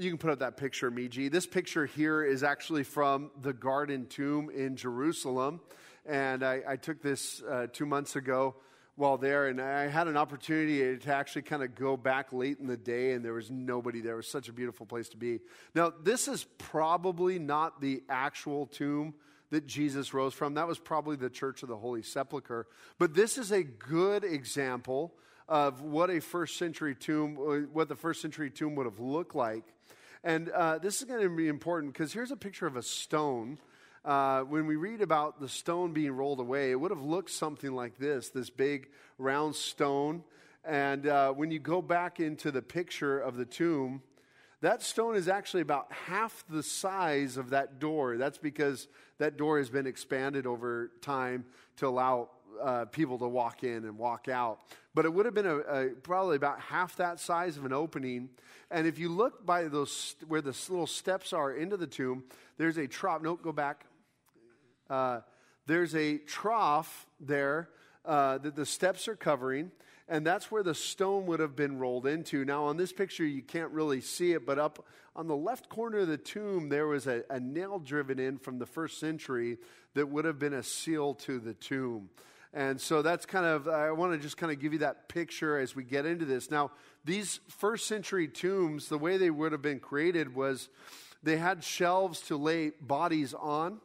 you can put up that picture, Miji. This picture here is actually from the Garden Tomb in Jerusalem. And I, I took this uh, two months ago while there, and I had an opportunity to actually kind of go back late in the day, and there was nobody there. It was such a beautiful place to be. Now, this is probably not the actual tomb that Jesus rose from. That was probably the Church of the Holy Sepulchre. But this is a good example of what a first century tomb, uh, what the first century tomb would have looked like. And uh, this is going to be important because here's a picture of a stone. Uh, when we read about the stone being rolled away, it would have looked something like this this big round stone. And uh, when you go back into the picture of the tomb, that stone is actually about half the size of that door. That's because that door has been expanded over time to allow uh, people to walk in and walk out. But it would have been a, a, probably about half that size of an opening. And if you look by those where the little steps are into the tomb, there's a trough. No, go back. Uh, there's a trough there uh, that the steps are covering and that's where the stone would have been rolled into. Now, on this picture, you can't really see it, but up on the left corner of the tomb, there was a, a nail driven in from the first century that would have been a seal to the tomb. And so that's kind of, I want to just kind of give you that picture as we get into this. Now, these first century tombs, the way they would have been created was they had shelves to lay bodies on.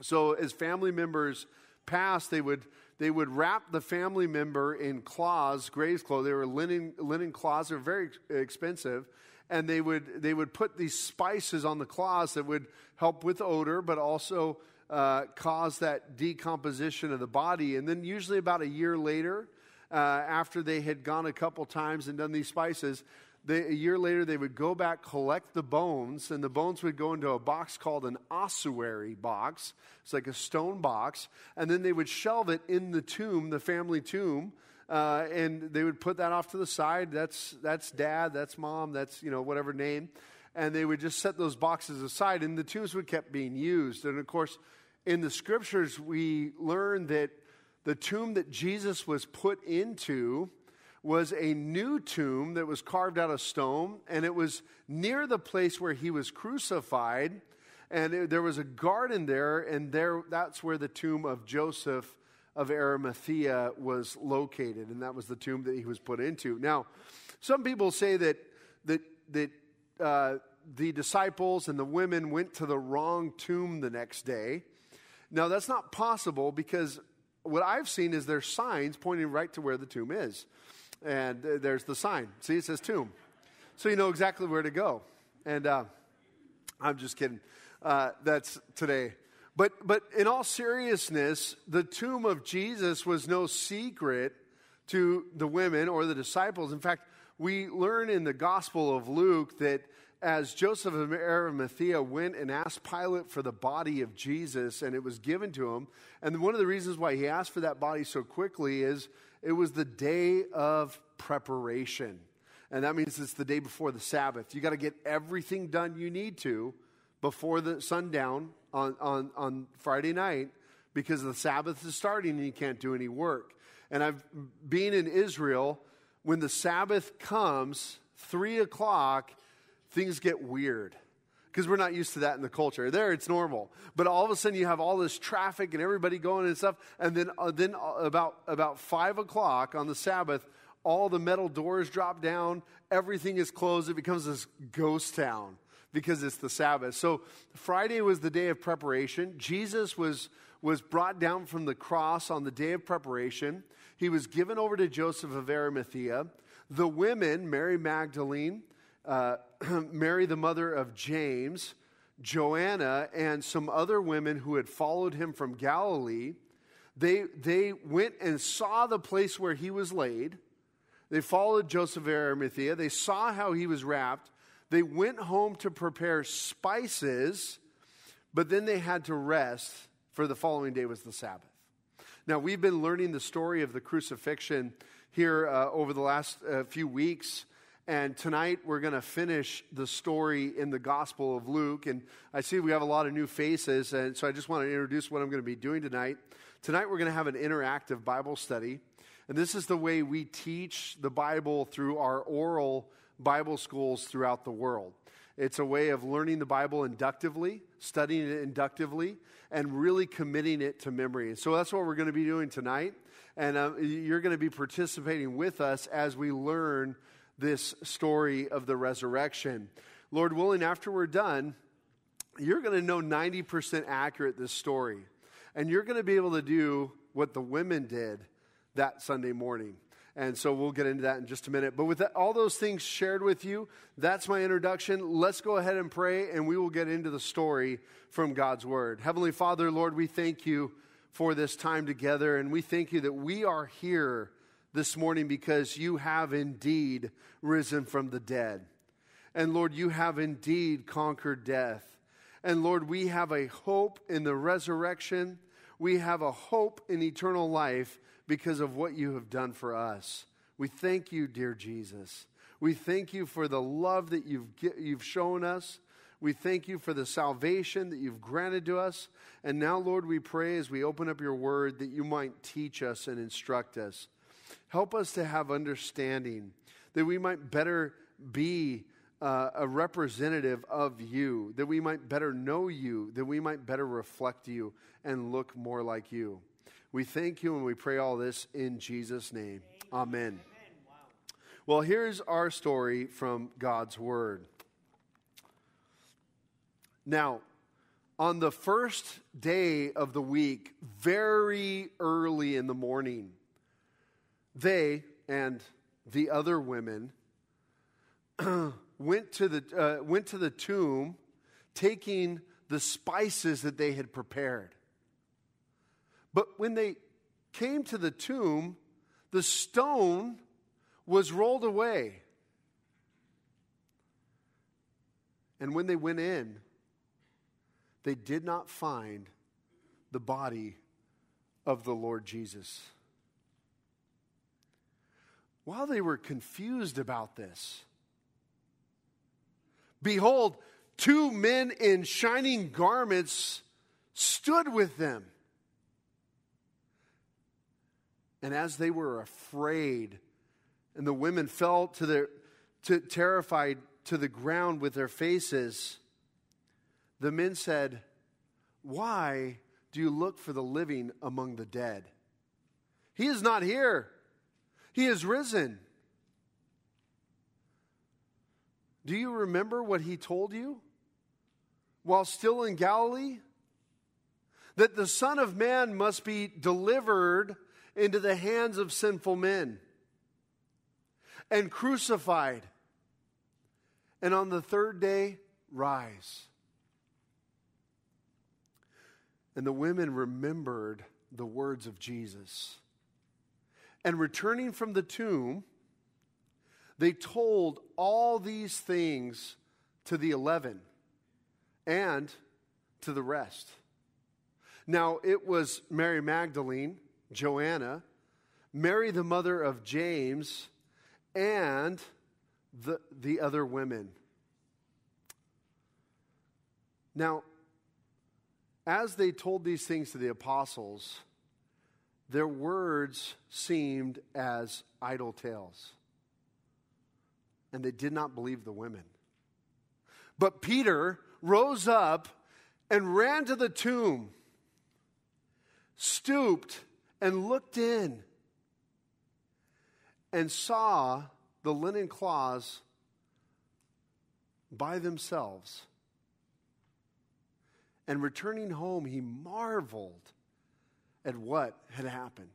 So as family members passed, they would they would wrap the family member in cloths, graves clothes. They were linen, linen cloths. They were very expensive. And they would, they would put these spices on the cloths that would help with odor, but also uh, cause that decomposition of the body. And then, usually, about a year later, uh, after they had gone a couple times and done these spices, they, a year later, they would go back, collect the bones, and the bones would go into a box called an ossuary box. It's like a stone box. And then they would shelve it in the tomb, the family tomb, uh, and they would put that off to the side. That's, that's dad, that's mom, that's, you know, whatever name. And they would just set those boxes aside, and the tombs would keep being used. And of course, in the scriptures, we learn that the tomb that Jesus was put into was a new tomb that was carved out of stone, and it was near the place where he was crucified. And it, there was a garden there, and there that's where the tomb of Joseph of Arimathea was located, and that was the tomb that he was put into. Now, some people say that that that uh, the disciples and the women went to the wrong tomb the next day. Now, that's not possible because what I've seen is there's signs pointing right to where the tomb is and there's the sign. See, it says tomb. So you know exactly where to go. And uh, I'm just kidding. Uh, that's today. But, but in all seriousness, the tomb of Jesus was no secret to the women or the disciples. In fact, we learn in the Gospel of Luke that as Joseph of Arimathea went and asked Pilate for the body of Jesus, and it was given to him. And one of the reasons why he asked for that body so quickly is it was the day of preparation. And that means it's the day before the Sabbath. You got to get everything done you need to before the sundown on, on, on Friday night because the Sabbath is starting and you can't do any work. And I've been in Israel, when the Sabbath comes, three o'clock, things get weird because we're not used to that in the culture. There, it's normal. But all of a sudden, you have all this traffic and everybody going and stuff. And then, uh, then uh, about, about 5 o'clock on the Sabbath, all the metal doors drop down, everything is closed. It becomes this ghost town because it's the Sabbath. So Friday was the day of preparation. Jesus was, was brought down from the cross on the day of preparation. He was given over to Joseph of Arimathea. The women, Mary Magdalene, uh, Mary, the mother of James, Joanna, and some other women who had followed him from Galilee, they, they went and saw the place where he was laid. They followed Joseph of Arimathea. They saw how he was wrapped. They went home to prepare spices, but then they had to rest, for the following day was the Sabbath. Now, we've been learning the story of the crucifixion here uh, over the last uh, few weeks. And tonight we're going to finish the story in the Gospel of Luke. And I see we have a lot of new faces. And so I just want to introduce what I'm going to be doing tonight. Tonight we're going to have an interactive Bible study. And this is the way we teach the Bible through our oral Bible schools throughout the world. It's a way of learning the Bible inductively, studying it inductively, and really committing it to memory. And so that's what we're going to be doing tonight. And uh, you're going to be participating with us as we learn this story of the resurrection. Lord willing, after we're done, you're going to know 90% accurate this story. And you're going to be able to do what the women did that Sunday morning. And so we'll get into that in just a minute. But with that, all those things shared with you, that's my introduction. Let's go ahead and pray, and we will get into the story from God's Word. Heavenly Father, Lord, we thank you for this time together, and we thank you that we are here this morning because you have indeed risen from the dead. And Lord, you have indeed conquered death. And Lord, we have a hope in the resurrection. We have a hope in eternal life because of what you have done for us. We thank you, dear Jesus. We thank you for the love that you've, you've shown us. We thank you for the salvation that you've granted to us. And now, Lord, we pray as we open up your word that you might teach us and instruct us. Help us to have understanding, that we might better be uh, a representative of you, that we might better know you, that we might better reflect you and look more like you. We thank you and we pray all this in Jesus' name. Amen. Amen. Wow. Well, here's our story from God's Word. Now, on the first day of the week, very early in the morning, they and the other women went, to the, uh, went to the tomb taking the spices that they had prepared. But when they came to the tomb, the stone was rolled away. And when they went in, they did not find the body of the Lord Jesus. While they were confused about this, behold, two men in shining garments stood with them. And as they were afraid, and the women fell to their, to, terrified to the ground with their faces, the men said, Why do you look for the living among the dead? He is not here, he is risen. Do you remember what he told you while still in Galilee? That the Son of Man must be delivered into the hands of sinful men and crucified, and on the third day rise. And the women remembered the words of Jesus. And returning from the tomb, they told all these things to the eleven and to the rest. Now, it was Mary Magdalene Joanna, Mary, the mother of James, and the, the other women. Now, as they told these things to the apostles, their words seemed as idle tales. And they did not believe the women. But Peter rose up and ran to the tomb, stooped, and looked in and saw the linen cloths by themselves. And returning home, he marveled at what had happened.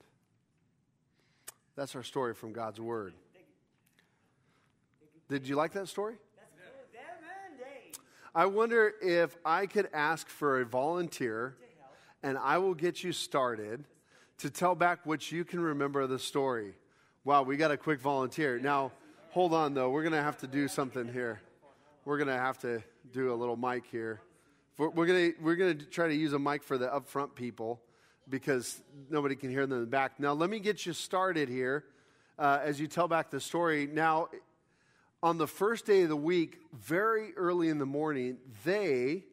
That's our story from God's Word. Did you like that story? I wonder if I could ask for a volunteer and I will get you started to tell back what you can remember of the story. Wow, we got a quick volunteer. Now, hold on though. We're going to have to do something here. We're going to have to do a little mic here. We're going to we're going to try to use a mic for the upfront people because nobody can hear them in the back. Now, let me get you started here uh, as you tell back the story. Now, on the first day of the week, very early in the morning, they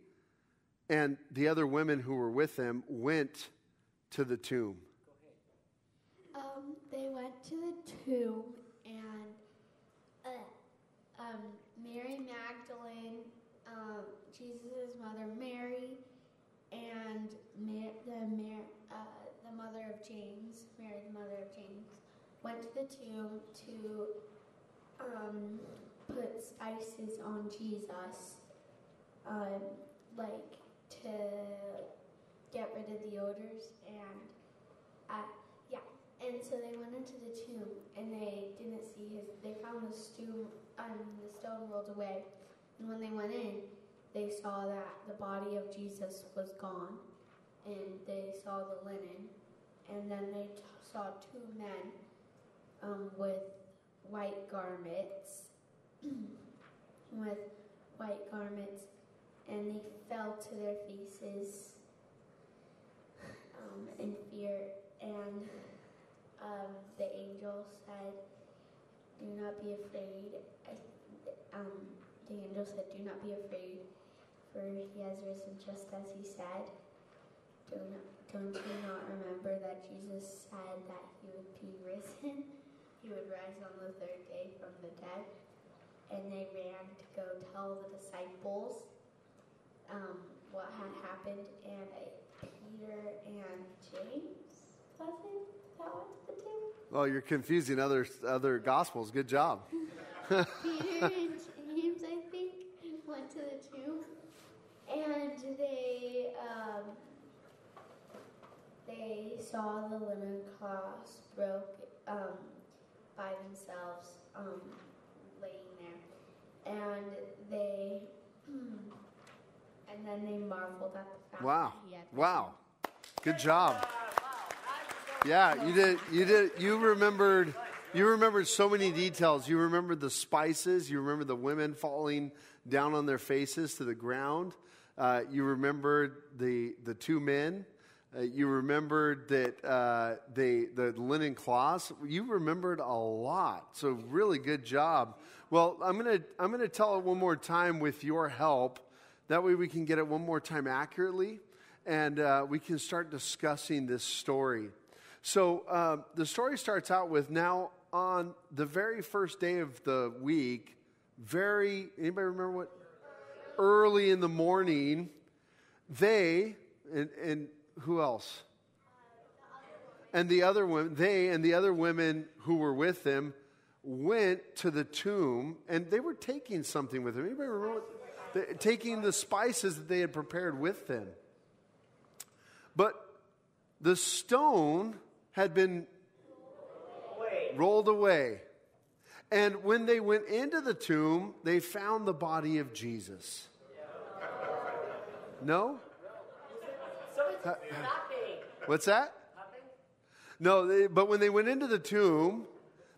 and the other women who were with them went to the tomb they went to the tomb, and uh, um, Mary Magdalene Jesus' mother Mary and Mar- the Mar- the mother of James, Mary, the mother of James, went to the tomb to um, put spices on Jesus, um, like to get rid of the odors and uh, yeah. And so they went into the tomb and they didn't see his. They found the stone, um, the stone rolled away, and when they went in, they saw that the body of Jesus was gone, and they saw the linen, and then they saw two men um, with white garments, with white garments, and they fell to their faces um, in fear. And um, the angel said, "Do not be afraid." Um, the angel said, "Do not be afraid, for he has risen just as he said." Do not, don't you not remember that Jesus said that he would be risen? He would rise on the third day from the dead. And they ran to go tell the disciples um, what had happened. And Peter and James, was it? That the tomb? Well, you're confusing other other gospels. Good job. Peter and James, I think, went to the tomb, and they um, they saw the linen cloths broke um, by themselves, um, laying there, and they and then they marveled at the fact Wow. that he had Wow. Good job. Yeah, you did you did you remembered you remembered so many details. You remembered the spices, you remember the women falling down on their faces to the ground. Uh, you remembered the the two men. Uh, you remembered that uh, they the linen cloths. You remembered a lot. So really good job. Well, I'm gonna I'm gonna tell it one more time with your help. That way we can get it one more time accurately, and uh, we can start discussing this story. So uh, the story starts out with now on the very first day of the week. Very anybody remember what? Early in the morning, they and, and who else? And the other women, they and the other women who were with them went to the tomb and they were taking something with them. Anybody remember? What, taking the spices that they had prepared with them. But the stone had been rolled away. And when they went into the tomb, they found the body of Jesus. No? What's that? Nothing. No, they, but when they went into the tomb,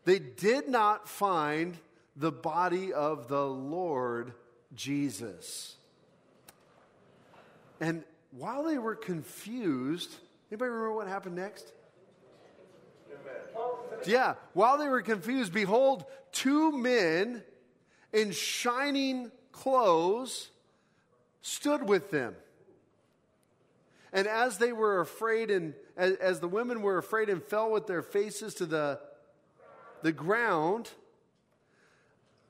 they did not find the body of the Lord Jesus. And while they were confused, anybody remember what happened next? Yeah, while they were confused, behold, two men in shining clothes stood with them. And as they were afraid, and as, as, the women were afraid and fell with their faces to the, the ground,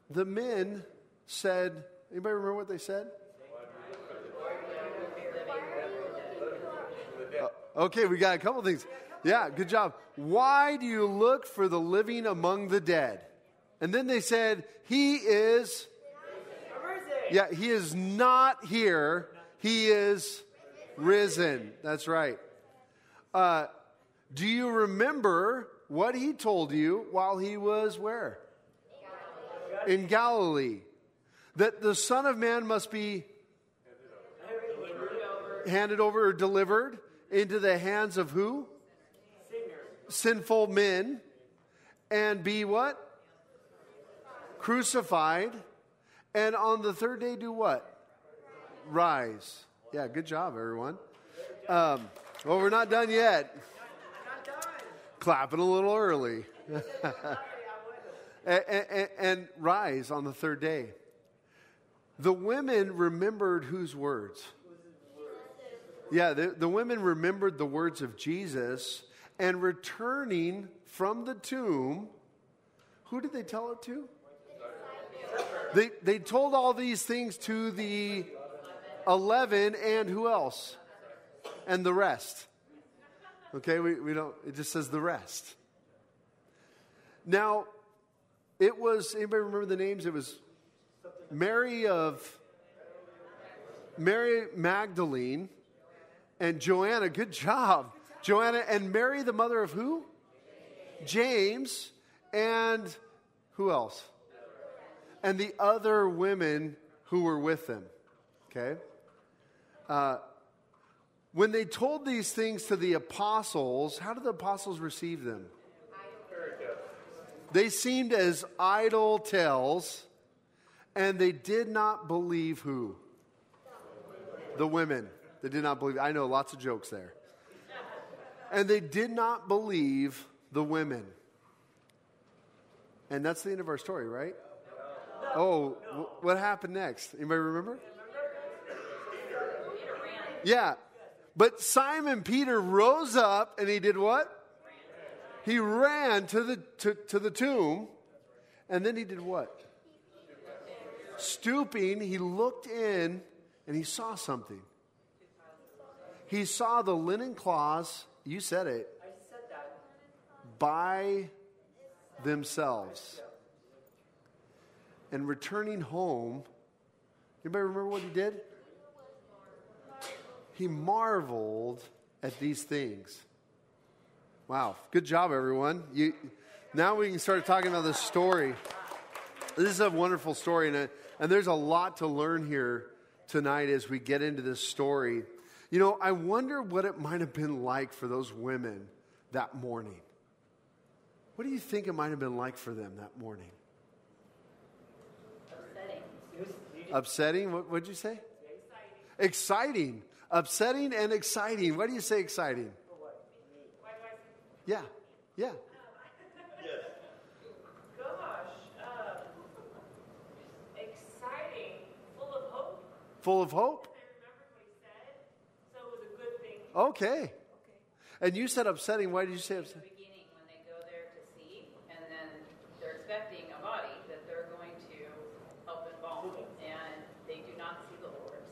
the men said, Anybody remember what they said? Uh, okay, we got a couple things. Yeah, good job. Why do you look for the living among the dead? And then they said, He is. Yeah, He is not here. He is risen. That's right. Uh, do you remember what He told you while He was where? In Galilee that the Son of Man must be handed over or delivered into the hands of who? Sinful men. And be what? Crucified. And on the third day, do what? Rise. Yeah, good job, everyone. Um, well, we're not done yet. Clapping a little early. and, and, and rise on the third day. The women remembered whose words? Yeah, the, the women remembered the words of Jesus and returning from the tomb, who did they tell it to? They, they told all these things to the 11 and who else? And the rest. Okay, we, we don't, it just says the rest. Now, it was, anybody remember the names? It was Mary of, Mary Magdalene and Joanna. Good job. Joanna and Mary, the mother of who? James and who else? And the other women who were with them. Okay? Uh, when they told these things to the apostles, how did the apostles receive them? They seemed as idle tales, and they did not believe who? The women. They did not believe. I know lots of jokes there. And they did not believe the women. And that's the end of our story, right? Oh, what happened next? Anybody remember? Yeah. But Simon Peter rose up and he did what? He ran to the, to, to the tomb and then he did what? Stooping, he looked in and he saw something. He saw the linen cloths, you said it, by themselves. And returning home, anybody remember what he did? He marveled at these things. Wow, good job, everyone. You, now we can start talking about this story. This is a wonderful story, and, uh, and there's a lot to learn here tonight as we get into this story. You know, I wonder what it might have been like for those women that morning. What do you think it might have been like for them that morning? Upsetting. Upsetting? What would you say? Exciting. Upsetting and exciting. What do you say exciting? Yeah, yeah. Gosh, exciting, full of hope. Full of hope? They remembered what he said, so it was a good thing. Okay. And you said upsetting. Why did you say upsetting? beginning, when they go there to see, and then they're expecting a body that they're going to help embalm, and they do not see the Lord.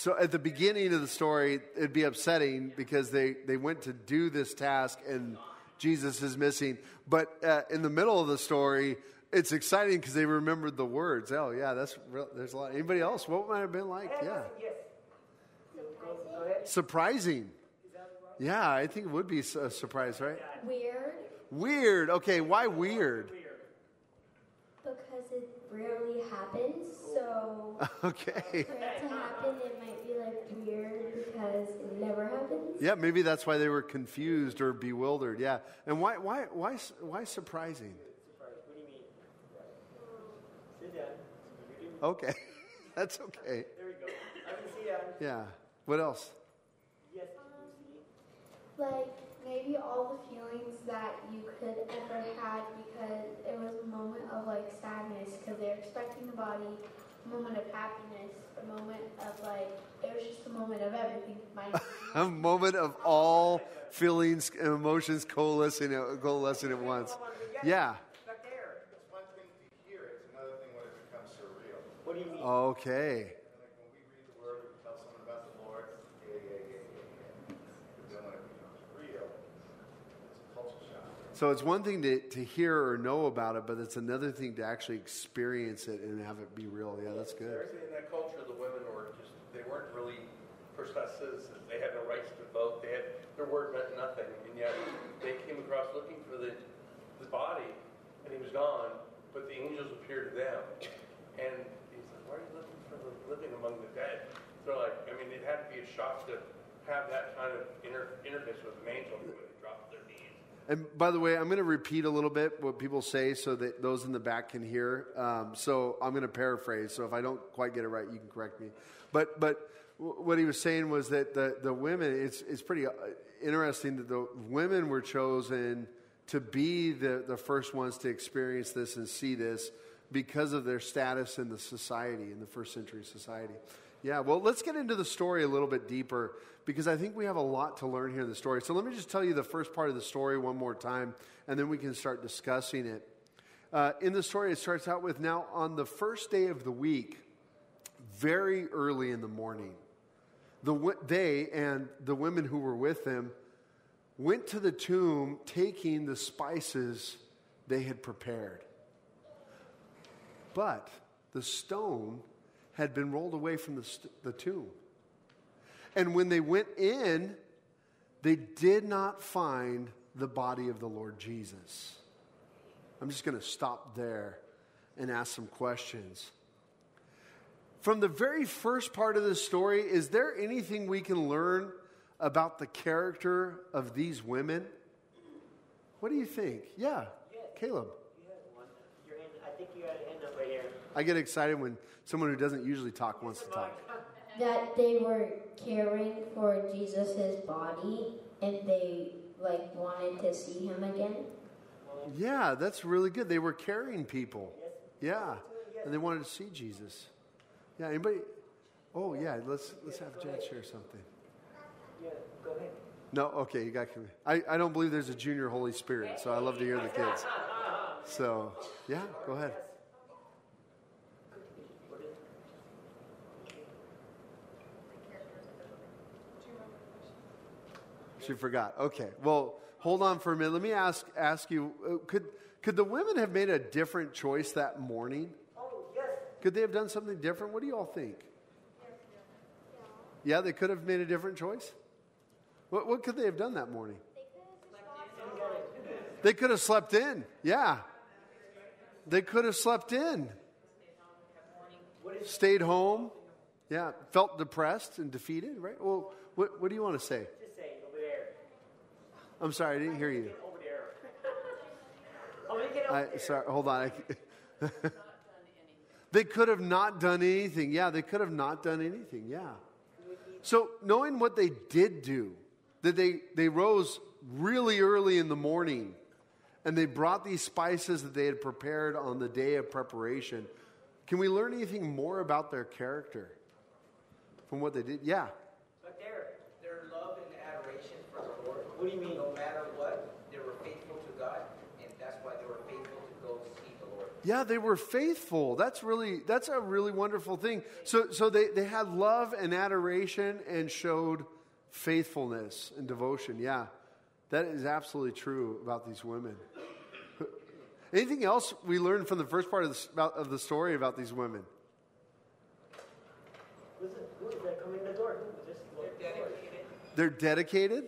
So So at the beginning of the story, it'd be upsetting because they, they went to do this task and Jesus is missing. But uh, in the middle of the story, it's exciting because they remembered the words. Oh, yeah, that's real. There's a lot. Anybody else? What might have been like? Yeah. Surprising. Yeah, I think it would be a surprise, right? Weird Weird. Okay, why weird? because it rarely happens. So Okay. for it to happen, it might be like weird because it never happens. Yeah, maybe that's why they were confused or bewildered. Yeah. And why, why, why, why surprising? Sit. Okay. That's okay. There we go. I can see that. Yeah. What else? Yes, Like maybe all the feelings that you could ever had because it was a moment of like sadness because they're expecting the body, a moment of happiness, a moment of like it was just a moment of everything. A moment of all feelings and emotions coalescing, uh, coalescing at once. Yeah. back there. It's one thing to hear it, it's another thing when it becomes surreal. What do you mean? Okay. Like when we read the word, we tell someone about the Lord, yeah, yeah, yeah, yeah, yeah. But then when it becomes real, it's a culture shock. So it's one thing to, to hear or know about it, but it's another thing to actually experience it and have it be real. Yeah, that's good. In that culture, the women were just, they weren't really first class citizens. They had no rights to vote. They had, their word meant nothing. And yet they came across looking for the, the body and he was gone, but the angels appeared to them. And he's like, why are you looking for the living among the dead? So like, I mean, it had to be a shock to have that kind of inter- interface with an angel who would drop to their knees. And by the way, I'm going to repeat a little bit what people say so that those in the back can hear. Um, so I'm going to paraphrase. So if I don't quite get it right, you can correct me. But but what he was saying was that the, the women, it's, it's pretty uh, interesting that the women were chosen to be the, the first ones to experience this and see this because of their status in the society, in the first century society. Yeah, well, let's get into the story a little bit deeper because I think we have a lot to learn here in the story. So let me just tell you the first part of the story one more time, and then we can start discussing it. Uh, in the story, it starts out with now on the first day of the week, very early in the morning. the, they and the women who were with them went to the tomb taking the spices they had prepared. But the stone had been rolled away from the, st- the tomb. And when they went in, they did not find the body of the Lord Jesus. I'm just going to stop there and ask some questions. From the very first part of this story, is there anything we can learn about the character of these women? What do you think? Yeah, Caleb. You had one. Your hand, I think you had a hand up right here. I get excited when someone who doesn't usually talk wants to talk. That they were caring for Jesus' body and they like wanted to see him again. Yeah, that's really good. They were carrying people. Yeah, and they wanted to see Jesus. Yeah, anybody? Oh, yeah. Let's let's have Jen share something. Yeah, go ahead. No, okay, you got. I I don't believe there's a junior Holy Spirit, so I love to hear the kids. So yeah, go ahead. She forgot. Okay. Well, hold on for a minute. Let me ask ask you. uh, Could could the women have made a different choice that morning? Oh, yes. Could they have done something different? What do you all think? Yeah, they could have made a different choice. What what could they have done that morning? They could have slept in. Yeah. They could have slept in. Stayed home. Yeah. Felt depressed and defeated, right? Well, what, what do you want to say? Just saying, over there. I'm sorry, I didn't hear you. Over there. Oh, we get over I, sorry, hold on. They could have not done anything. Yeah, they could have not done anything. Yeah. So, knowing what they did do, that they, they rose really early in the morning and they brought these spices that they had prepared on the day of preparation, can we learn anything more about their character from what they did? Yeah. But their, their love and adoration for the Lord. What do you mean? No matter what, they were faithful to God, and that's why they were faithful to go see the Lord. Yeah, they were faithful. That's really that's a really wonderful thing. So so they, they had love and adoration and showed faithfulness and devotion. Yeah. That is absolutely true about these women. Anything else we learned from the first part of the, about, of the story about these women? Who's, who is coming the door? Just look. They're. They're dedicated?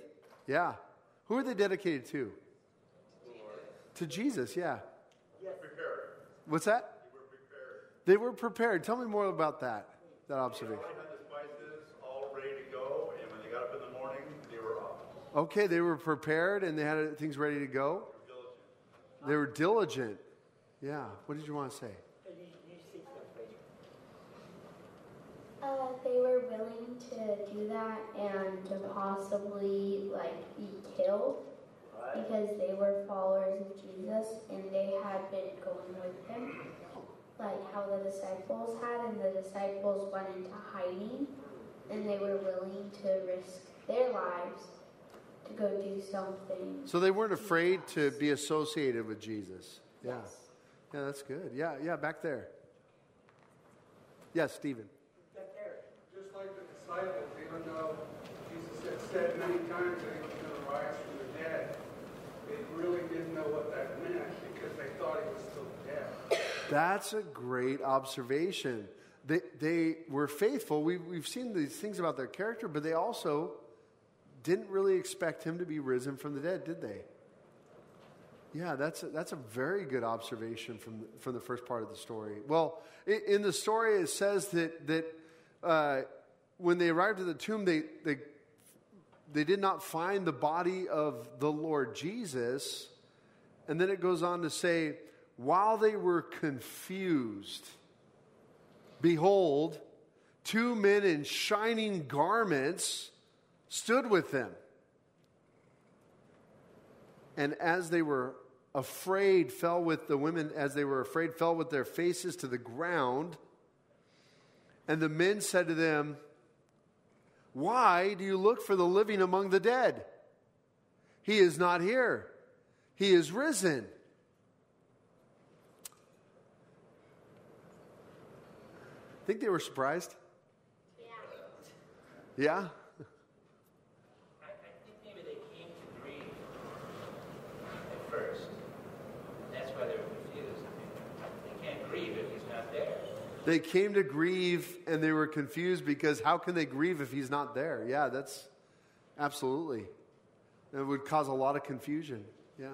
Yeah. Who are they dedicated to? To Jesus, yeah. What's that? They were prepared. Tell me more about that, that observation. They had the spices all ready to go, and when they got up in the morning, they were off. Okay, they were prepared and they had things ready to go. They were diligent. Yeah. What did you want to say? You, you see stuff right here. Uh, they were willing to do that and to possibly like be killed because they were followers of Jesus and they had been going with him, like how the disciples had, and the disciples went into hiding and they were willing to risk their lives to go do something. So they weren't afraid to be associated with Jesus. Yeah. Yeah, that's good. Yeah, yeah, back there. Yes, Stephen. Back there. Just like the disciples, even though Jesus had said many times that he was going to rise from the dead, they really didn't know what that meant because they thought he was still dead. That's a great observation. They, they were faithful. We, we've seen these things about their character, but they also didn't really expect him to be risen from the dead, did they? Yeah, that's a, that's a very good observation from from the first part of the story. Well, in, in the story, it says that that uh, when they arrived at the tomb, they, they they did not find the body of the Lord Jesus, and then it goes on to say, while they were confused, behold, two men in shining garments stood with them. And as they were afraid, fell with the women, as they were afraid, fell with their faces to the ground. And the men said to them, Why do you look for the living among the dead? He is not here, he is risen. Think they were surprised? Yeah? I, I think maybe they came to grieve at first. That's why they were confused. They can't grieve if he's not there. They came to grieve and they were confused because how can they grieve if he's not there? Yeah, that's absolutely. It would cause a lot of confusion. Yeah.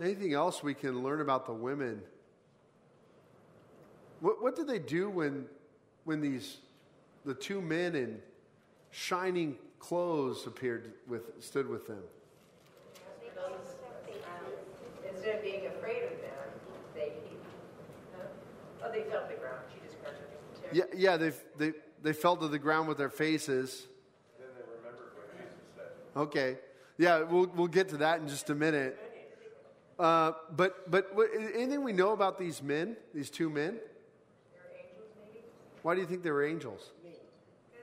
Anything else we can learn about the women? What, what did they do when, when these, the two men in shining clothes appeared with, stood with them? Instead of being afraid of them, they, huh? Oh, they fell to the ground. She just crushed her. Yeah, yeah they, they, they fell to the ground with their faces. Then they remembered what Jesus said. Okay. Yeah, we'll, we'll get to that in just a minute. Uh, but but what, anything we know about these men, these two men? They're angels, maybe? Why do you think they were angels? Because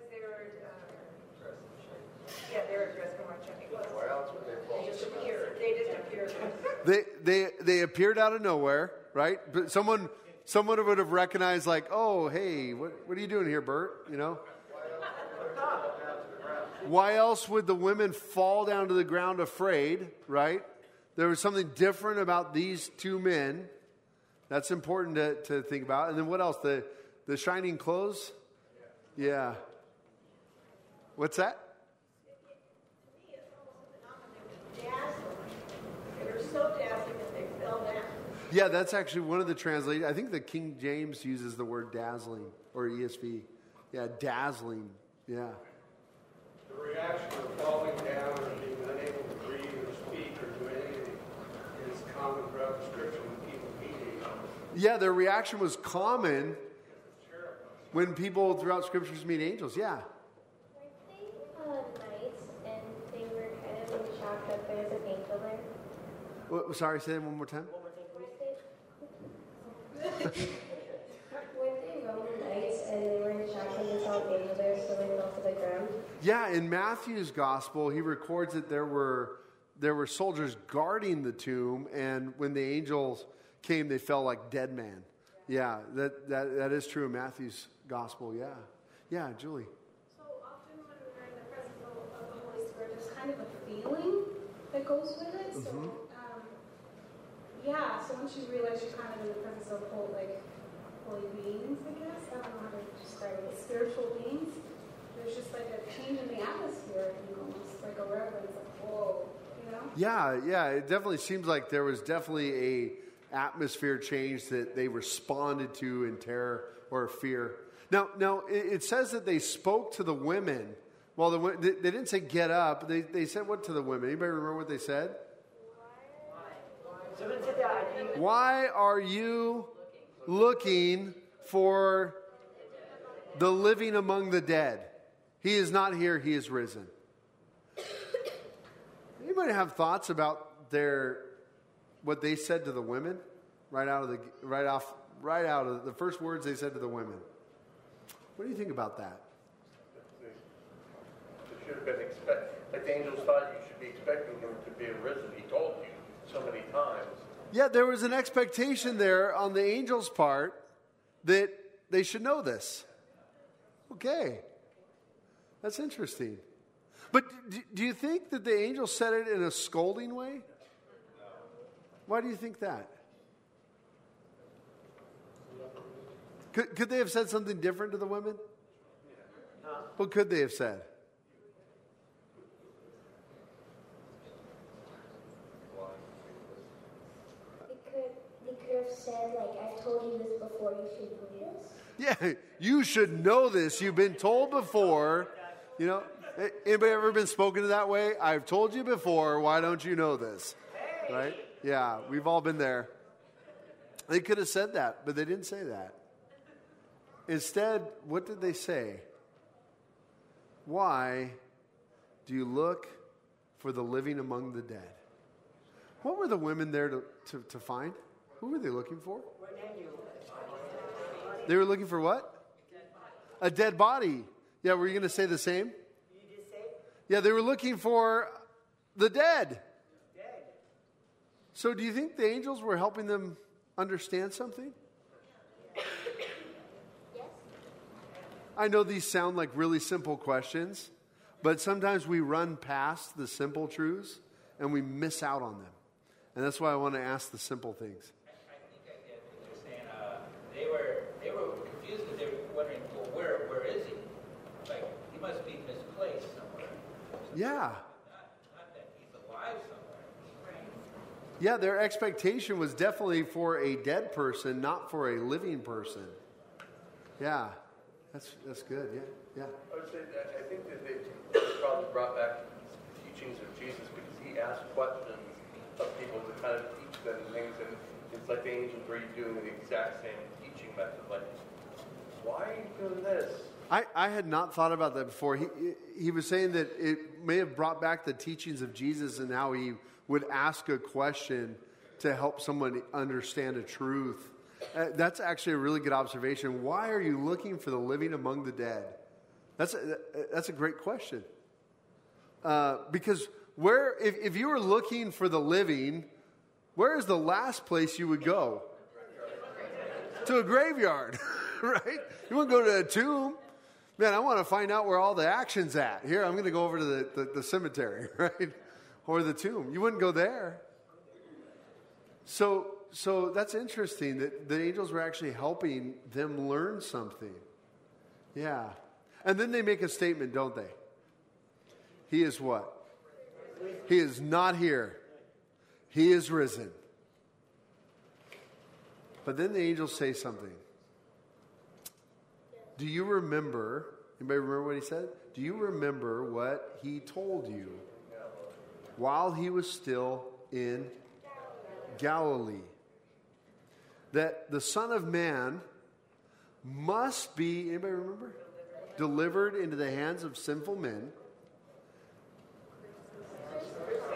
they were, uh, yeah, they were dressed in white shining clothes. Why else would they fall? They just appeared. They just appeared. They they they appeared out of nowhere, right? But someone someone would have recognized, like, oh, hey, what what are you doing here, Bert? You know. Why else would the women fall down to the ground afraid, right? There was something different about these two men. That's important to, to think about. And then what else? The, the shining clothes? Yeah. What's that? They were so dazzling that they fell down. Yeah, that's actually one of the translations. I think the King James uses the word dazzling or ESV. Yeah, dazzling. Yeah. The reaction of falling down or being unable to breathe or speak or do anything is common throughout the scripture when people meet angels. Yeah, their reaction was common when people throughout scriptures meet angels. Yeah. Weren't they uh, and they were kind of in shock that there's an angel there? What, sorry, say that one more time. Weren't they? Roman knights and they were in shock when they saw an angel there, so they fell to the ground? Yeah, in Matthew's gospel, he records that there were there were soldiers guarding the tomb, and when the angels came, they fell like dead men. Yeah, that, that, that is true in Matthew's gospel. Yeah. Yeah, Julie. So often when we're in the presence of, the Holy Spirit, there's kind of a feeling that goes with it. So, um, yeah, so once you realize you're kind of in the presence of whole, like, holy beings, I guess. I don't know how to describe it. Spiritual beings. There's just like a change in the atmosphere, you know, like a reverence, like, whoa, you know? Yeah, yeah, it definitely seems like there was definitely a atmosphere change that they responded to in terror or fear. Now, now it, it says that they spoke to the women. Well, the, they, they didn't say get up. They, they said what to the women? Anybody remember what they said? Why are you looking for the living among the dead? He is not here, he is risen. Anybody have thoughts about their what they said to the women right out of the right off right out of the first words they said to the women? What do you think about that? They should have been expect, like the angels thought you should be expecting him to be risen. He told you so many times. Yeah, there was an expectation there on the angel's part that they should know this. Okay. That's interesting. But do, you think that the angel said it in a scolding way? Why do you think that? Could, could they have said something different to the women? What could they have said? They could, they could have said, like, I've told you this before, you should know this. Yeah, you should know this. You've been told before. You know, anybody ever been spoken to that way? I've told you before. Why don't you know this? Right? Yeah, we've all been there. They could have said that, but they didn't say that. Instead, what did they say? Why do you look for the living among the dead? What were the women there to, to, to find? Who were they looking for? They were looking for what? A dead body. Yeah, were you going to say the same? Yeah, they were looking for the dead. So, do you think the angels were helping them understand something? Yes? I know these sound like really simple questions, but sometimes we run past the simple truths and we miss out on them. And that's why I want to ask the simple things. I think I get what you're saying. Uh, they were they were confused because they were wondering, well, where where is he? Like he must be misplaced somewhere. Yeah. Not not that he's alive somewhere. Yeah, their expectation was definitely for a dead person, not for a living person. Yeah. That's that's good. Yeah. Yeah. I would say that I think that they probably brought back the teachings of Jesus because he asked questions of people to kind of teach them things, and it's like the angels were doing the exact same teaching method. Like, why are you doing this? I, I had not thought about that before. He, he was saying that it may have brought back the teachings of Jesus and how he would ask a question to help someone understand a truth. Uh, that's actually a really good observation. Why are you looking for the living among the dead? That's a, that's a great question. Uh, because where, if, if you were looking for the living, where is the last place you would go? to a graveyard, right? You wouldn't go to a tomb. Man, I want to find out where all the action's at. Here, I'm going to go over to the, the, the cemetery, right? Or the tomb. You wouldn't go there. So, so that's interesting that the angels were actually helping them learn something. Yeah. And then they make a statement, don't they? He is what? He is not here. He is risen. But then the angels say something. Do you remember? Anybody remember what he said? Do you remember what he told you while he was still in Galilee? That the Son of Man must be, anybody remember? Delivered into the hands of sinful men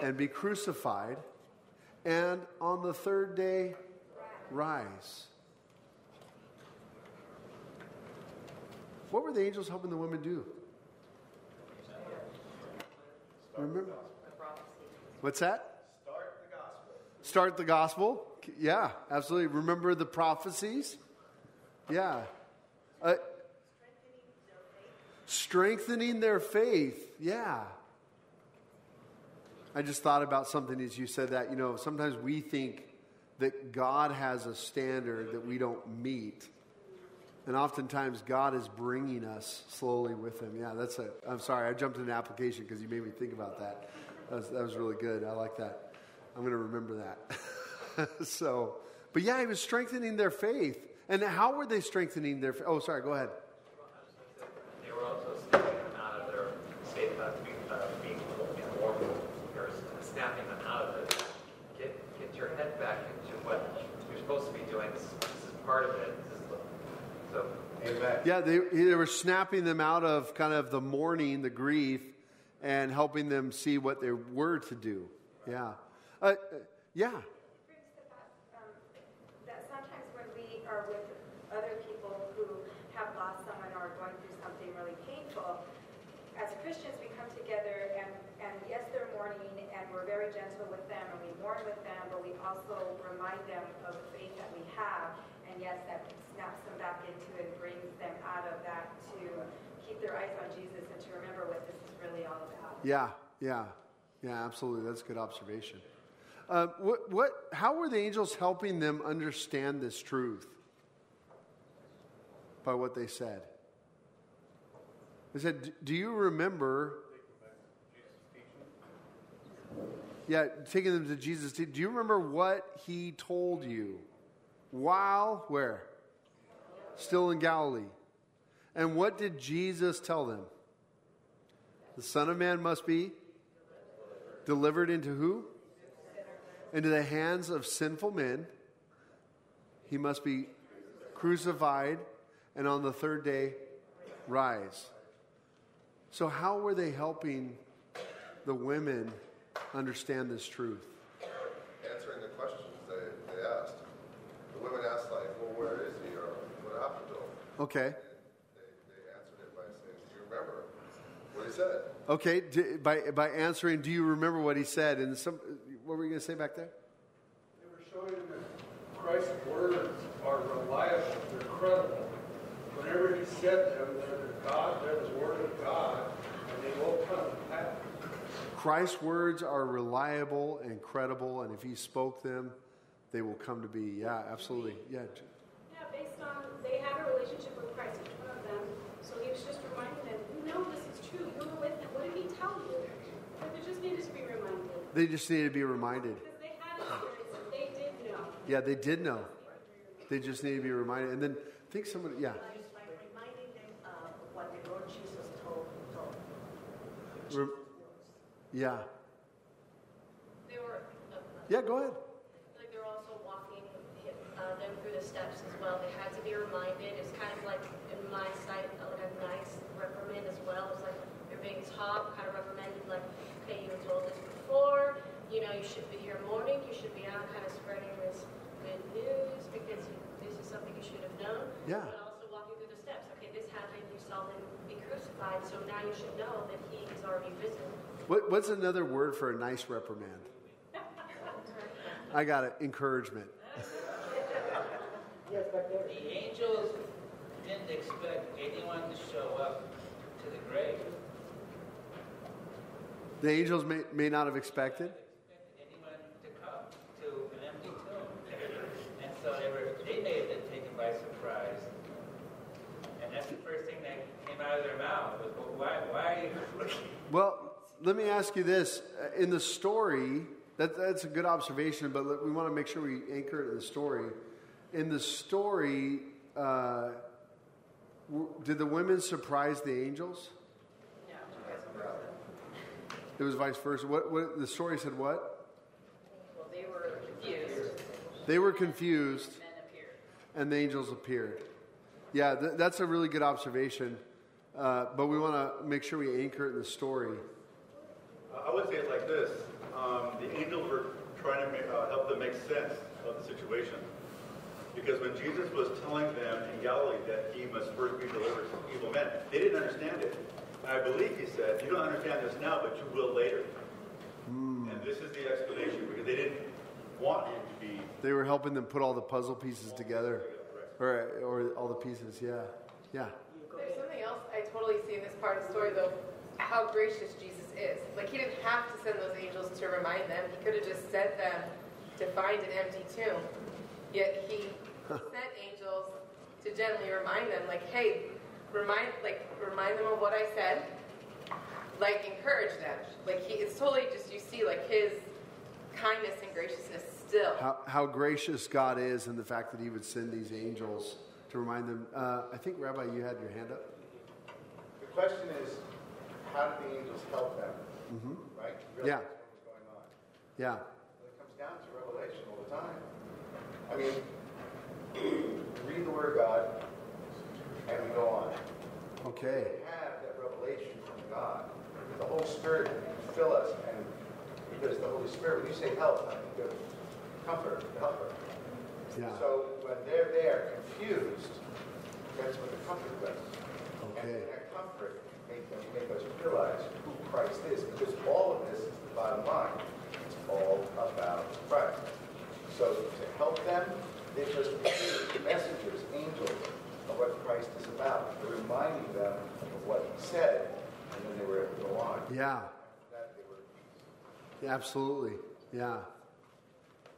and be crucified, and on the third day rise. What were the angels helping the women do? Remember? What's that? Start the gospel. Start the gospel. Yeah, absolutely. Remember the prophecies. Yeah. Uh, strengthening their faith. Yeah. I just thought about something as you said that. You know, sometimes we think that God has a standard that we don't meet. And oftentimes God is bringing us slowly with Him. Yeah, that's a. I'm sorry, I jumped into application because you made me think about that. That was, that was really good. I like that. I'm going to remember that. so, but yeah, He was strengthening their faith. And how were they strengthening their? Oh, sorry, go ahead. They were also snapping them out of their state of being, uh, being warm. You're snapping them out of it. Get, get your head back into what you're supposed to be doing. This, this is part of it. This is the, so, Amen. Yeah, they, they were snapping them out of kind of the mourning, the grief, and helping them see what they were to do. Yeah. Uh, uh, yeah. brings to that, um, that sometimes when we are with other people who have lost someone or are going through something really painful, as Christians, we come together and, and yes, they're mourning and we're very gentle with them and we mourn with them, but we also remind them of the faith that we have. And yes, that snaps them back into and brings them out of that to keep their eyes on Jesus and to remember what this is really all about. Yeah, yeah, yeah, absolutely. That's a good observation. Uh, what, what, how were the angels helping them understand this truth? By what they said. They said, Do you remember? Yeah, taking them to Jesus. Do you remember what he told you while where? Still in Galilee. And what did Jesus tell them? The Son of Man must be delivered into who? Into the hands of sinful men. He must be crucified and on the third day rise. So, how were they helping the women understand this truth? Answering the questions they, they asked. The women asked, like, well, where is he? Or what happened to him? Okay. They, they answered it by saying, do you remember what he said? Okay, d- by, by answering, do you remember what he said? And some, what were you going to say back there? They were showing that Christ's words are reliable, they're credible. Whenever he said them, they're God, they're the Word of God, and they will come to pass. Christ's words are reliable and credible, and if he spoke them, they will come to be. Yeah, absolutely. Yeah. Yeah, based on they had a relationship with Christ, each one of them. So he was just reminding them, you know this is true. You were with him. What did he tell you? But they just needed to be reminded. They just need to be reminded. They had experience and they did know. Yeah, they did know. They just need to be reminded. And then I think somebody, yeah. By reminding them of what the Lord Jesus told, told. Re- yeah. They were, uh, Yeah, go ahead. like they were also walking uh, them through the steps as well. They had to be reminded. It's kind of like in my sight, like a nice reprimand as well. It's like they're being taught, kind of reprimanded, like, okay, you were told this before. You know, you should be here mourning. You should be out, kind of spreading this good news because you, this is something you should have known. Yeah. But also walking through the steps. Okay, this happened. You saw him be crucified, so now you should know that he is already risen. What, what's another word for a nice reprimand? I got it. Encouragement. Yes, back. The angels didn't expect anyone to show up to the grave. The angels may, may not have expected. Anyone to come to an empty tomb. And so they may have been taken by surprise. And that's the first thing that came out of their mouth well, let me ask you this. In the story, that, that's a good observation, but we want to make sure we anchor it in the story. In the story, uh, did the women surprise the angels? Yeah, vice versa. It was vice versa. What, what the story said? What Well, they were confused. they were confused, Men appeared. and the angels appeared. Yeah, th- that's a really good observation. Uh, but we want to make sure we anchor it in the story. I would say it like this. Um, the angels were trying to make, uh, help them make sense of the situation. Because when Jesus was telling them in Galilee that he must first be delivered from evil men, they didn't understand it. And I believe he said, you don't understand this now, but you will later. Hmm. And this is the explanation, because they didn't want him to be They were helping them put all the puzzle pieces together, or or all the pieces. Yeah, yeah. There's something else I totally see in this part of the story, though, how gracious Jesus is. Like, he didn't have to send those angels to remind them. He could have just sent them to find an empty tomb. Yet he sent angels to gently remind them, like, hey, remind, like, remind them of what I said. Like, encourage them. Like, he, it's totally just, you see, like, his kindness and graciousness still. How, how gracious God is, and the fact that He would send these angels to remind them. Uh, I think Rabbi, you had your hand up. The question is, how did the angels help them? Mhm. Right? Yeah. What was going on. Yeah. Well, It comes down to revelation all the time. I mean, read the Word of God, and we go on. Okay. We have that revelation from God. The Holy Spirit can fill us, and because the Holy Spirit, when you say help, I think of comfort, helper. Yeah. So when they're there confused, that's what the comfort does. Okay. And that comfort make them make us realize who Christ is, because all of this is the bottom line. It's all about Christ. So to help them, they just messengers, angels, of what Christ is about. They're reminding them of what he said, and then they were able to go on. Yeah. That, they were Yeah, absolutely. Yeah.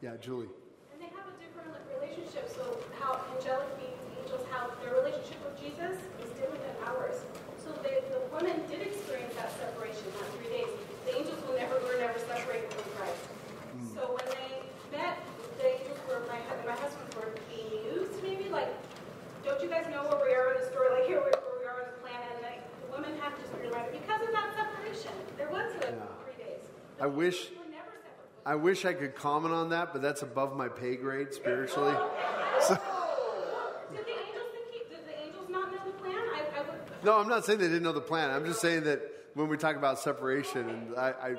Yeah, Julie. And they have a different like, relationship. So how angelic beings, angels, how their relationship with Jesus is different than ours. So they, the women did experience that separation, that three days. The angels were never were never separated from Christ. So when they met, the angels were my hu- my husband were bemused, maybe like, don't you guys know where we are in the story? Like here where, where we are in the planet. And like, the women had to just be reminded because of that separation. There was a Yeah. three days. I wish. I wish I could comment on that, but that's above my pay grade spiritually. So, Did the angels think he, did the angels not know the plan? I, I would. no, I'm not saying they didn't know the plan. I'm just saying that when we talk about separation, and I,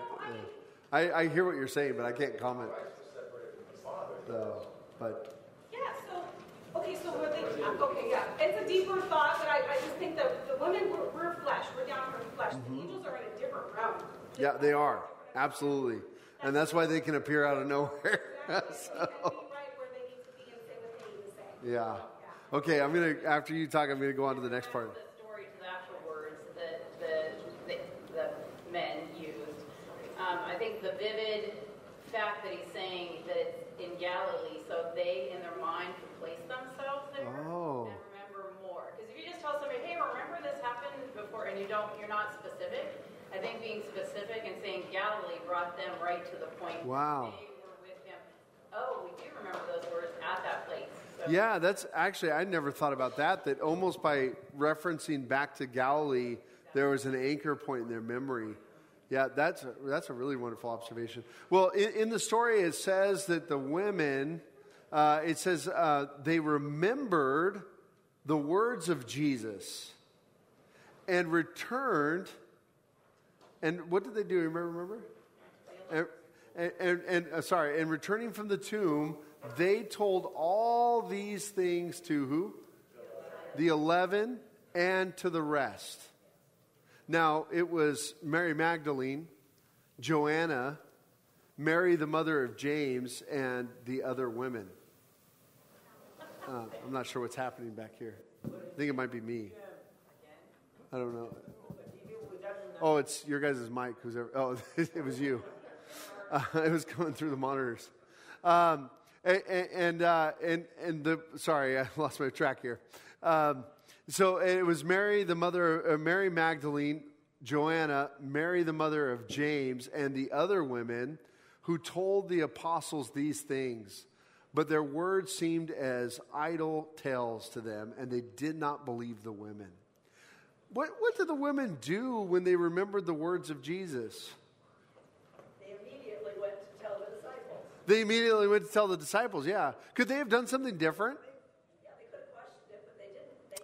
I, I, I hear what you're saying, but I can't comment. So, but Yeah, so, okay, so were they, okay, yeah. It's a deeper thought, but I, I just think that the women, we're, we're flesh, we're down from flesh. The angels are in a different realm. yeah, they are absolutely, and that's why they can appear out of nowhere. so, yeah. Okay, I'm gonna after you talk, I'm gonna go on to the next part. The story to the actual men used. Um, I think the vivid fact that he's saying that it's in Galilee, so they in their mind can place themselves there Oh. and remember more. Because if you just tell somebody, "Hey, remember this happened before," and you don't, you're not specific. I think being specific and saying Galilee brought them right to the point. Wow. They were with him. Oh, we do remember those words at that place. So Yeah, that's actually, I never thought about that. That almost by referencing back to Galilee, there was an anchor point in their memory. Yeah, that's a, that's a really wonderful observation. Well, in, in the story, it says that the women, uh, it says uh, they remembered the words of Jesus and returned. And what did they do? Remember? Remember? And, and, and, uh, sorry, and returning from the tomb, they told all these things to who? The eleven and to the rest. Now, it was Mary Magdalene, Joanna, Mary, the mother of James, and the other women. Uh, I'm not sure what's happening back here. I think it might be me. I don't know. Oh, it's your guys' mic. Who's ever, oh, it was you. Uh, it was coming through the monitors. Um, and and, uh, and and the sorry, I lost my track here. Um, so it was Mary, the mother, uh, Mary Magdalene, Joanna, Mary, the mother of James, and the other women who told the apostles these things. But their words seemed as idle tales to them, and they did not believe the women. What, what did the women do when they remembered the words of Jesus? They immediately went to tell the disciples. They immediately went to tell the disciples, yeah. Could they have done something different? Yeah, they could have questioned it, but they didn't. They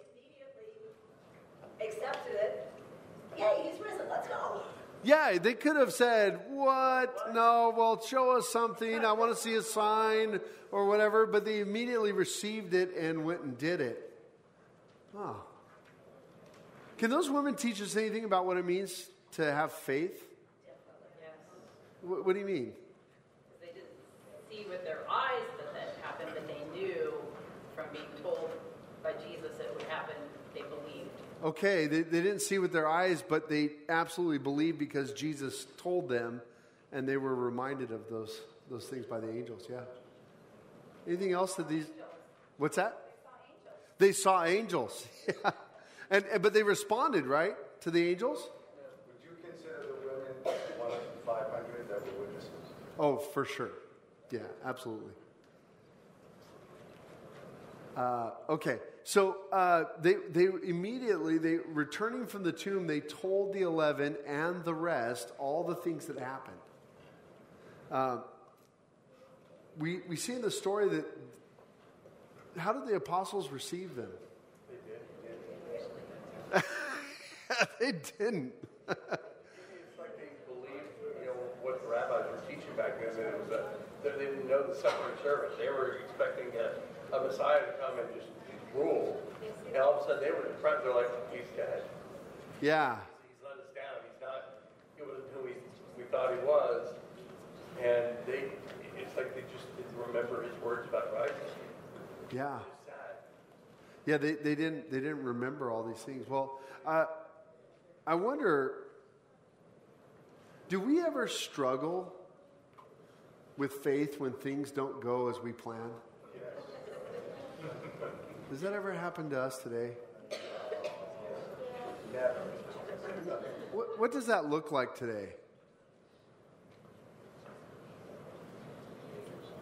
immediately accepted it. Yay, he's risen. Let's go. Yeah, they could have said, What? No, well, show us something. I want to see a sign or whatever. But they immediately received it and went and did it. Oh. Can those women teach us anything about what it means to have faith? What, what do you mean? they didn't see with their eyes that that happened, but they knew from being told by Jesus it would happen. They believed. Okay, they, they didn't see with their eyes, but they absolutely believed because Jesus told them, and they were reminded of those, those things by the angels. Yeah. Anything else that these. What's that? They saw angels. Yeah. And, and, but they responded, right, to the angels? Would you consider the women one of the 500 that were witnesses? Oh, for sure. Yeah, absolutely. Uh, okay, so uh, they, they immediately, they returning from the tomb, they told the eleven and the rest all the things that happened. Uh, we, we see in the story that how did the apostles receive them? they didn't. They didn't. It's like they believed, you know, what the rabbis were teaching back then. That it was a, they didn't know the suffering servant. They were expecting a, a Messiah to come and just rule. And all of a sudden they were in front. They're like, he's dead. Yeah. He's let us down. He's not. He wasn't who we, we thought he was. And they, it's like they just didn't remember his words about rising. Yeah. Yeah, they, they didn't they didn't remember all these things. Well, uh, I wonder, do we ever struggle with faith when things don't go as we plan? Does that ever happen to us today? What, what does that look like today?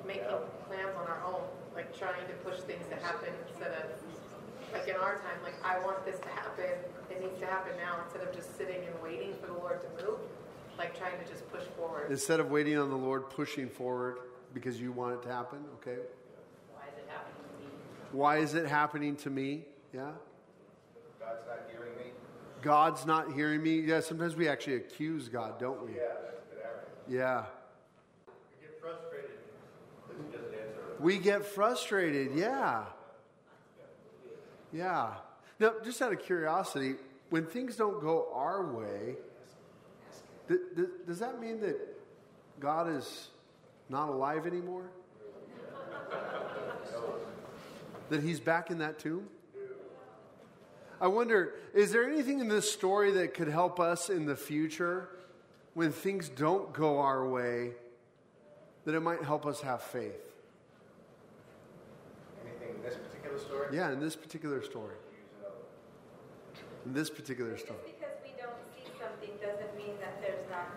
making plans on our own, like trying to push things to happen instead of, like in our time, like I want this to happen, it needs to happen now, instead of just sitting and waiting for the Lord to move, like trying to just push forward. Instead of waiting on the Lord, pushing forward because you want it to happen, okay? Why is it happening to me? Why is it happening to me? Yeah? God's not hearing me? God's not hearing me. Yeah, sometimes we actually accuse God, don't we? Yeah, that's a good. Yeah. We get frustrated because he doesn't answer. We get frustrated. Yeah. Yeah. Now, just out of curiosity, when things don't go our way, th- th- does that mean that God is not alive anymore? That he's back in that tomb? I wonder, is there anything in this story that could help us in the future when things don't go our way, that it might help us have faith. Anything in this particular story? Yeah, in this particular story. In this particular story. Just because we don't see something doesn't mean that there's not,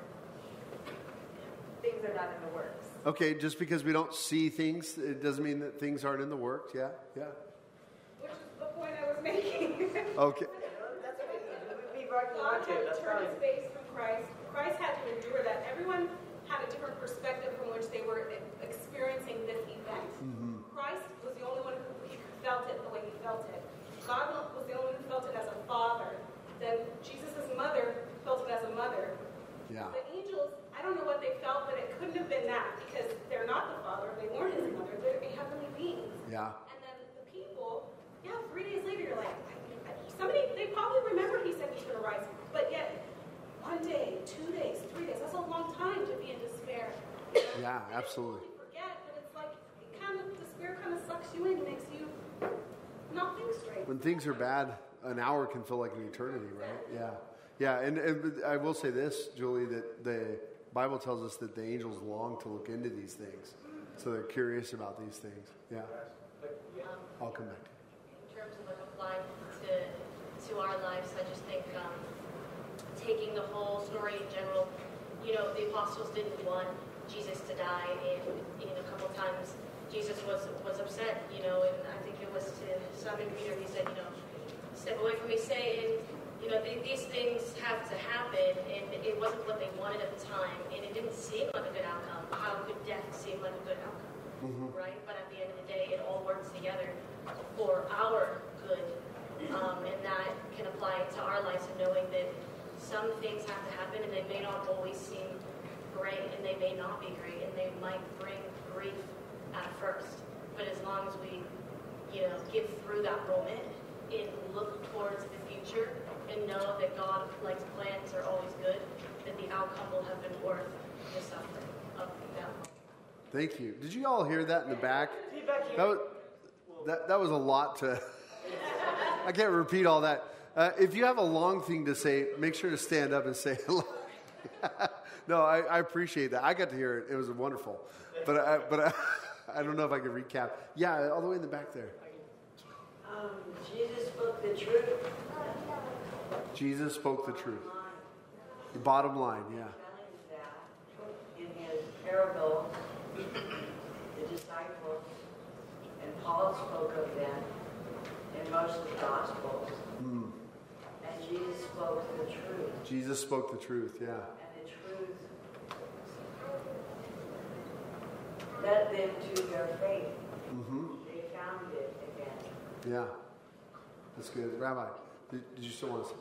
things are not in the works. Okay, just because we don't see things, it doesn't mean that things aren't in the works. Yeah, yeah. Which is the point I was making. Okay. That's what we, we brought God had to turn his face from Christ. Christ had to endure that. Everyone had a different perspective from which they were experiencing this event. Mm-hmm. Christ was the only one who felt it the way he felt it. God was the only one who felt it as a father. Then Jesus' mother felt it as a mother. Yeah. The angels, I don't know what they felt, but it couldn't have been that because they're not the father. They weren't his mother. They're heavenly beings. Yeah. And then the people, yeah, three days later, you're like, somebody, they probably remembered he said he's going to rise. But yet, one day, two days, three days, that's a long time to be in despair. Yeah, absolutely. You forget, but it's like, it kind of, despair kind of sucks you in and makes you not think straight. When things are bad, an hour can feel like an eternity, right? Yeah. Yeah, and, and I will say this, Julie, that the Bible tells us that the angels long to look into these things. So they're curious about these things. Yeah. I'll come back in terms of like applying to to our lives, I just think um, taking the whole story in general, you know, the apostles didn't want Jesus to die, and know, a couple times Jesus was was upset, you know, and I think it was to Simon Peter. He said, you know, step away from me, Satan. You know, th- these things have to happen, and it wasn't what they wanted at the time, and it didn't seem like a good outcome. How could death seem like a good outcome? Mm-hmm. right? But at the end of the day, it all works together for our good. Um, and that can apply to our lives and knowing that some things have to happen and they may not always seem great and they may not be great and they might bring grief at first. But as long as we, you know, get through that moment and look towards the future and know that God, like plans are always good, that the outcome will have been worth the suffering of that moment. Thank you. Did you all hear that in the back? That was, that, that was a lot to. I can't repeat all that. Uh, if you have a long thing to say, make sure to stand up and say hello. no, I, I, appreciate that. I got to hear it. It was wonderful. But I, but I, I don't know if I can recap. Yeah, all the way in the back there. Um, Jesus spoke the truth. Jesus spoke the truth. The bottom line, yeah. In his parable, the disciples, and Paul spoke of them in most of the Gospels. Mm. And Jesus spoke the truth. Jesus spoke the truth, yeah. And the truth led them to their faith. Mm-hmm. They found it again. Yeah. That's good. Rabbi, did, did you still want to say?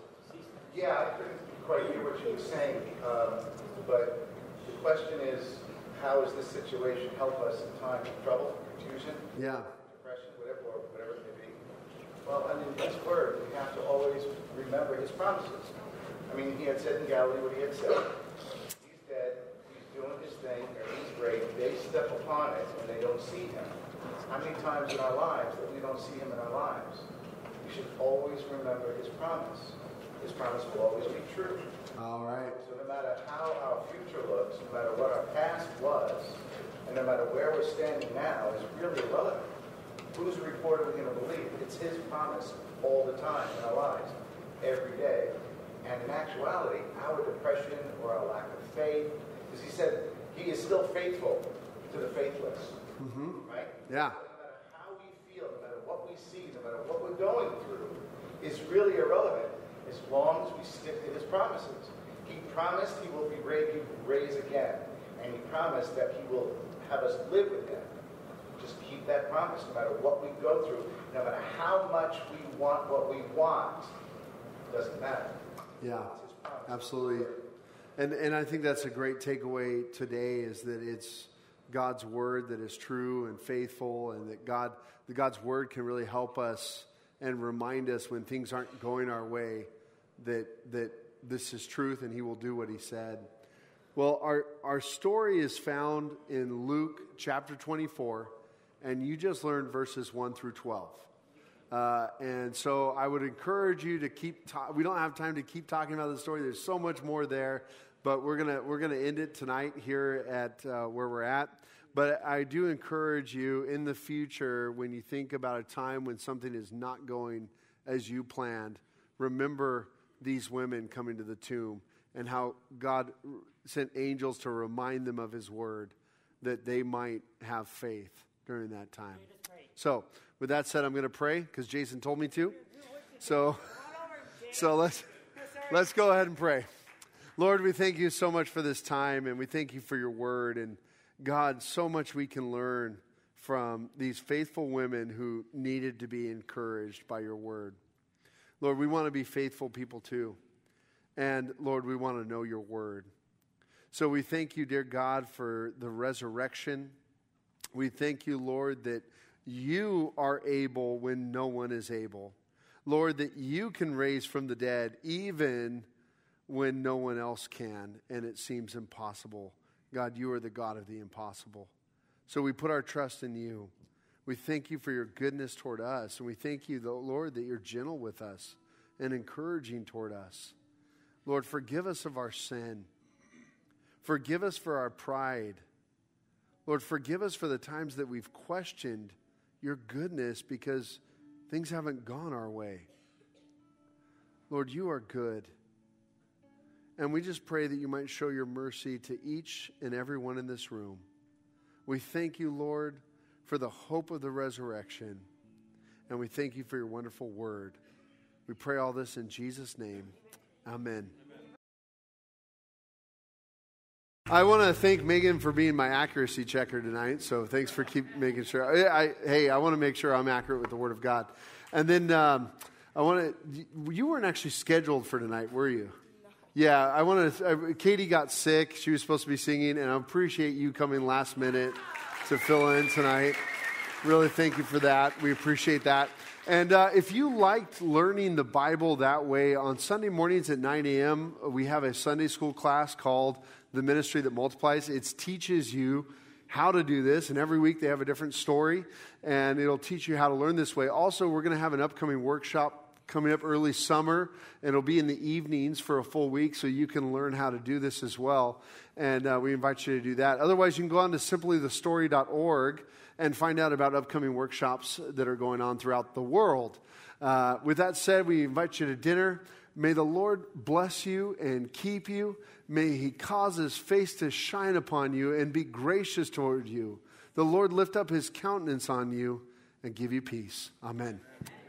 Yeah, I couldn't quite hear what you were saying, um, but the question is, how does this situation help us in times of trouble, confusion, Yeah. depression, whatever, or whatever it may be? Well, I mean, His word, we have to always remember His promises. I mean, He had said in Galilee what He had said. He's dead. He's doing His thing. and He's great. They step upon it and they don't see Him. How many times in our lives that we don't see Him in our lives? We should always remember His promise. His promise will always be true. All right. So no matter how our future looks, no matter what our past was, and no matter where we're standing now is really irrelevant. Whose report are we going to believe? It's his promise all the time in our lives, every day. And in actuality, our depression or our lack of faith, because he said he is still faithful to the faithless. Mm-hmm. Right? Yeah. No matter how we feel, no matter what we see, no matter what we're going through, is really irrelevant as long as we stick to his promises. He promised he will be raised, he will raise again, and he promised that he will have us live with him. Just keep that promise, no matter what we go through, no matter how much we want what we want, doesn't matter. Yeah, absolutely. And, and I think that's a great takeaway today is that it's God's word that is true and faithful, and that God, that God's word can really help us and remind us when things aren't going our way that, that this is truth and He will do what He said. Well, our, our story is found in Luke chapter 24, and you just learned verses 1 through 12. Uh, and so I would encourage you to keep, ta- we don't have time to keep talking about the story. There's so much more there, but we're gonna we're gonna end it tonight here at uh, where we're at. But I do encourage you in the future when you think about a time when something is not going as you planned, remember these women coming to the tomb and how God sent angels to remind them of His word that they might have faith during that time. So, with that said, I'm going to pray because Jason told me to. So, so let's let's go ahead and pray. Lord, we thank you so much for this time, and we thank you for your word. And God, so much we can learn from these faithful women who needed to be encouraged by your word. Lord, we want to be faithful people too. And Lord, we want to know your word. So we thank you, dear God, for the resurrection. We thank you, Lord, that you are able when no one is able. Lord, that you can raise from the dead even when no one else can and it seems impossible. God, you are the God of the impossible. So we put our trust in you. We thank you for your goodness toward us. And we thank you, Lord, that you're gentle with us and encouraging toward us. Lord, forgive us of our sin. Forgive us for our pride. Lord, forgive us for the times that we've questioned your goodness because things haven't gone our way. Lord, you are good. And we just pray that you might show your mercy to each and every one in this room. We thank you, Lord, for the hope of the resurrection. And we thank you for your wonderful word. We pray all this in Jesus' name. Amen. I want to thank Megan for being my accuracy checker tonight. So thanks for keep making sure. I, I, hey, I want to make sure I'm accurate with the Word of God. And then um, I want to. You weren't actually scheduled for tonight, were you? Yeah, I want to. Uh, Katie got sick. She was supposed to be singing, and I appreciate you coming last minute to fill in tonight. Really, thank you for that. We appreciate that. And uh, if you liked learning the Bible that way, on Sunday mornings at 9 a.m., we have a Sunday school class called The Ministry That Multiplies. It teaches you how to do this, and every week they have a different story, and it'll teach you how to learn this way. Also, we're going to have an upcoming workshop coming up early summer, and it'll be in the evenings for a full week, so you can learn how to do this as well. And uh, we invite you to do that. Otherwise, you can go on to simplythestory.org and find out about upcoming workshops that are going on throughout the world. Uh, with that said, we invite you to dinner. May the Lord bless you and keep you. May he cause his face to shine upon you and be gracious toward you. The Lord lift up his countenance on you and give you peace. Amen. Amen.